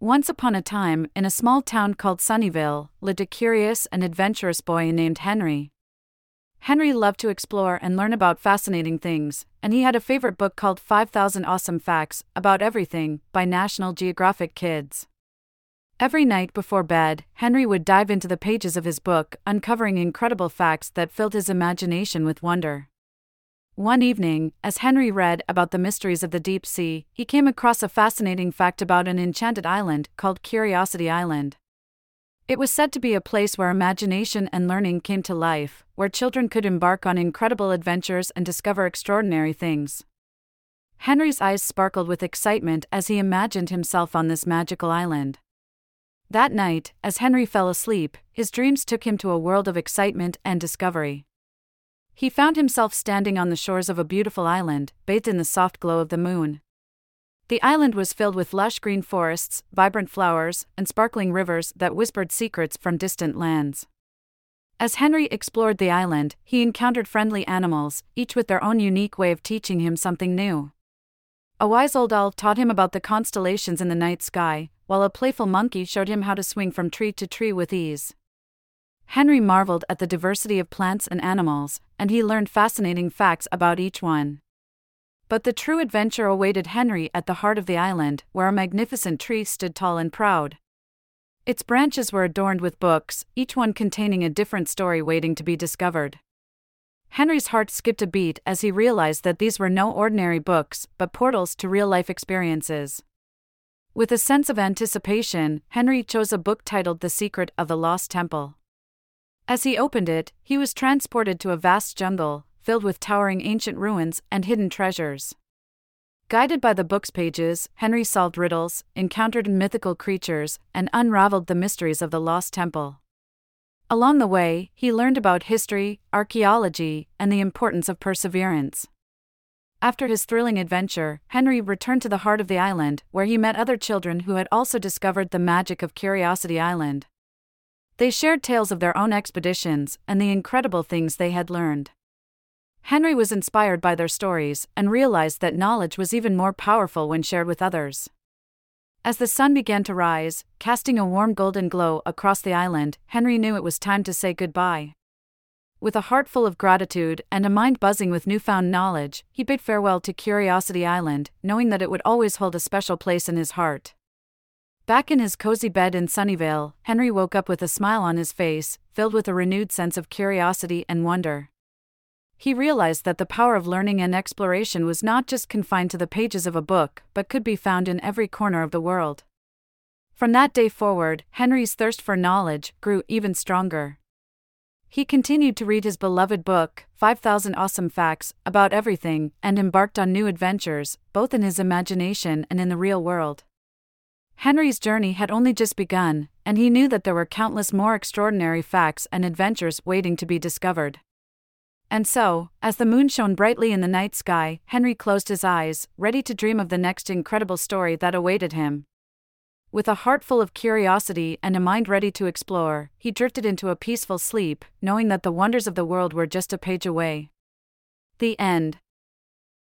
Once upon a time, in a small town called Sunnyvale, lived a curious and adventurous boy named Henry. Henry loved to explore and learn about fascinating things, and he had a favorite book called 5000 Awesome Facts About Everything by National Geographic Kids. Every night before bed, Henry would dive into the pages of his book, uncovering incredible facts that filled his imagination with wonder. One evening, as Henry read about the mysteries of the deep sea, he came across a fascinating fact about an enchanted island called Curiosity Island. It was said to be a place where imagination and learning came to life, where children could embark on incredible adventures and discover extraordinary things. Henry's eyes sparkled with excitement as he imagined himself on this magical island. That night, as Henry fell asleep, his dreams took him to a world of excitement and discovery. He found himself standing on the shores of a beautiful island, bathed in the soft glow of the moon. The island was filled with lush green forests, vibrant flowers, and sparkling rivers that whispered secrets from distant lands. As Henry explored the island, he encountered friendly animals, each with their own unique way of teaching him something new. A wise old owl taught him about the constellations in the night sky, while a playful monkey showed him how to swing from tree to tree with ease. Henry marveled at the diversity of plants and animals, and he learned fascinating facts about each one. But the true adventure awaited Henry at the heart of the island, where a magnificent tree stood tall and proud. Its branches were adorned with books, each one containing a different story waiting to be discovered. Henry's heart skipped a beat as he realized that these were no ordinary books, but portals to real life experiences. With a sense of anticipation, Henry chose a book titled The Secret of the Lost Temple. As he opened it, he was transported to a vast jungle, filled with towering ancient ruins and hidden treasures. Guided by the book's pages, Henry solved riddles, encountered mythical creatures, and unraveled the mysteries of the lost temple. Along the way, he learned about history, archaeology, and the importance of perseverance. After his thrilling adventure, Henry returned to the heart of the island, where he met other children who had also discovered the magic of Curiosity Island. They shared tales of their own expeditions and the incredible things they had learned. Henry was inspired by their stories and realized that knowledge was even more powerful when shared with others. As the sun began to rise, casting a warm golden glow across the island, Henry knew it was time to say goodbye. With a heart full of gratitude and a mind buzzing with newfound knowledge, he bid farewell to Curiosity Island, knowing that it would always hold a special place in his heart. Back in his cozy bed in Sunnyvale, Henry woke up with a smile on his face, filled with a renewed sense of curiosity and wonder. He realized that the power of learning and exploration was not just confined to the pages of a book, but could be found in every corner of the world. From that day forward, Henry's thirst for knowledge grew even stronger. He continued to read his beloved book, 5000 Awesome Facts, about everything, and embarked on new adventures, both in his imagination and in the real world. Henry's journey had only just begun, and he knew that there were countless more extraordinary facts and adventures waiting to be discovered. And so, as the moon shone brightly in the night sky, Henry closed his eyes, ready to dream of the next incredible story that awaited him. With a heart full of curiosity and a mind ready to explore, he drifted into a peaceful sleep, knowing that the wonders of the world were just a page away. The end.